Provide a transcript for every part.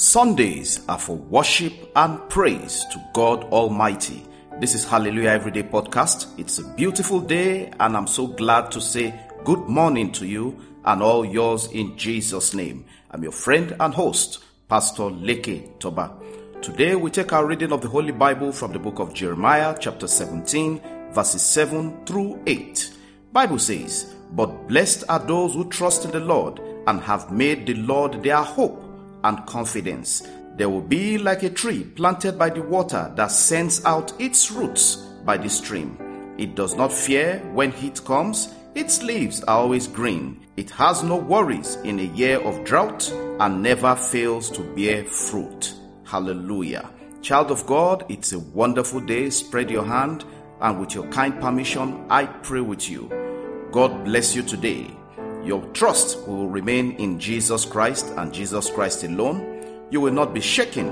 Sundays are for worship and praise to God Almighty. This is Hallelujah Everyday Podcast. It's a beautiful day, and I'm so glad to say good morning to you and all yours in Jesus' name. I'm your friend and host, Pastor Leke Toba. Today we take our reading of the Holy Bible from the book of Jeremiah, chapter 17, verses 7 through 8. Bible says, But blessed are those who trust in the Lord and have made the Lord their hope and confidence. They will be like a tree planted by the water that sends out its roots by the stream. It does not fear when heat comes, its leaves are always green. It has no worries in a year of drought and never fails to bear fruit. Hallelujah. Child of God, it's a wonderful day. Spread your hand, and with your kind permission, I pray with you. God bless you today. Your trust will remain in Jesus Christ and Jesus Christ alone. You will not be shaken.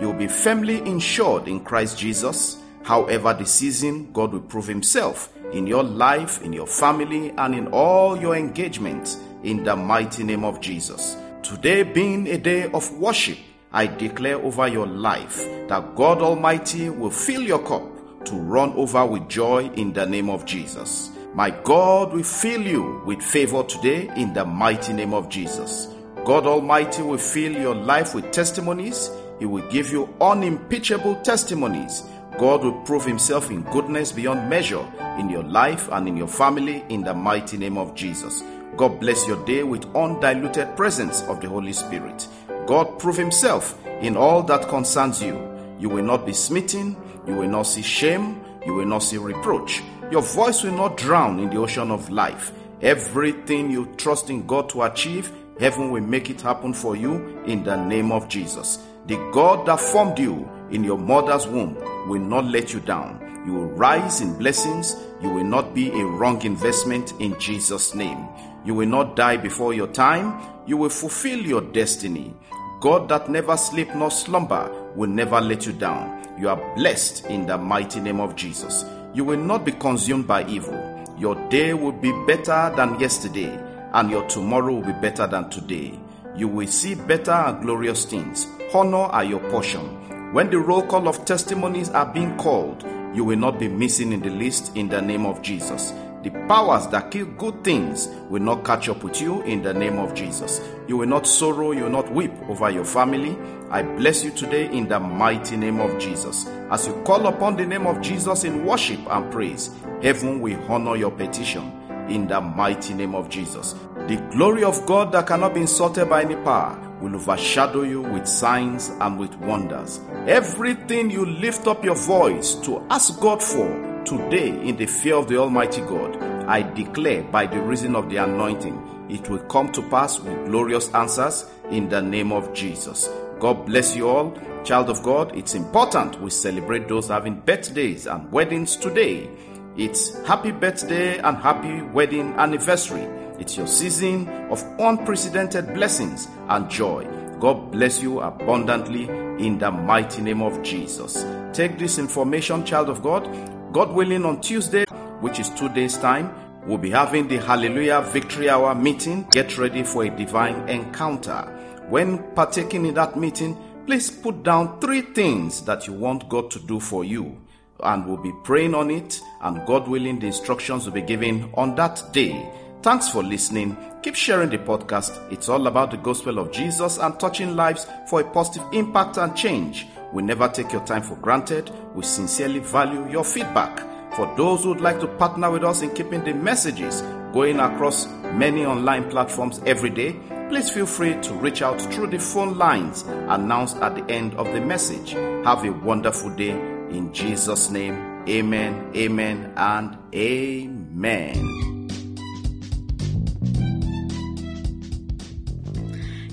You will be firmly insured in Christ Jesus. However, the season, God will prove Himself in your life, in your family, and in all your engagements in the mighty name of Jesus. Today being a day of worship, I declare over your life that God Almighty will fill your cup to run over with joy in the name of Jesus. My God will fill you with favor today in the mighty name of Jesus. God Almighty will fill your life with testimonies. He will give you unimpeachable testimonies. God will prove Himself in goodness beyond measure in your life and in your family in the mighty name of Jesus. God bless your day with undiluted presence of the Holy Spirit. God prove Himself in all that concerns you. You will not be smitten, you will not see shame, you will not see reproach. Your voice will not drown in the ocean of life. Everything you trust in God to achieve, heaven will make it happen for you in the name of Jesus. The God that formed you in your mother's womb will not let you down. You will rise in blessings. You will not be a wrong investment in Jesus' name. You will not die before your time. You will fulfill your destiny. God that never sleep nor slumber will never let you down. You are blessed in the mighty name of Jesus. You will not be consumed by evil. Your day will be better than yesterday, and your tomorrow will be better than today. You will see better and glorious things. Honor are your portion. When the roll call of testimonies are being called, you will not be missing in the list in the name of Jesus. The powers that kill good things will not catch up with you in the name of Jesus. You will not sorrow, you will not weep over your family. I bless you today in the mighty name of Jesus. As you call upon the name of Jesus in worship and praise, heaven will honor your petition in the mighty name of Jesus. The glory of God that cannot be insulted by any power will overshadow you with signs and with wonders. Everything you lift up your voice to ask God for today in the fear of the Almighty God, I declare by the reason of the anointing, it will come to pass with glorious answers in the name of Jesus. God bless you all. Child of God, it's important we celebrate those having birthdays and weddings today. It's happy birthday and happy wedding anniversary. It's your season of unprecedented blessings and joy. God bless you abundantly in the mighty name of Jesus. Take this information, child of God, God willing, on Tuesday, which is two days' time, we'll be having the Hallelujah Victory Hour meeting. Get ready for a divine encounter. When partaking in that meeting, please put down three things that you want God to do for you. And we'll be praying on it, and God willing, the instructions will be given on that day. Thanks for listening. Keep sharing the podcast. It's all about the gospel of Jesus and touching lives for a positive impact and change. We never take your time for granted. We sincerely value your feedback. For those who would like to partner with us in keeping the messages going across many online platforms every day, please feel free to reach out through the phone lines announced at the end of the message. Have a wonderful day in Jesus' name. Amen, amen, and amen.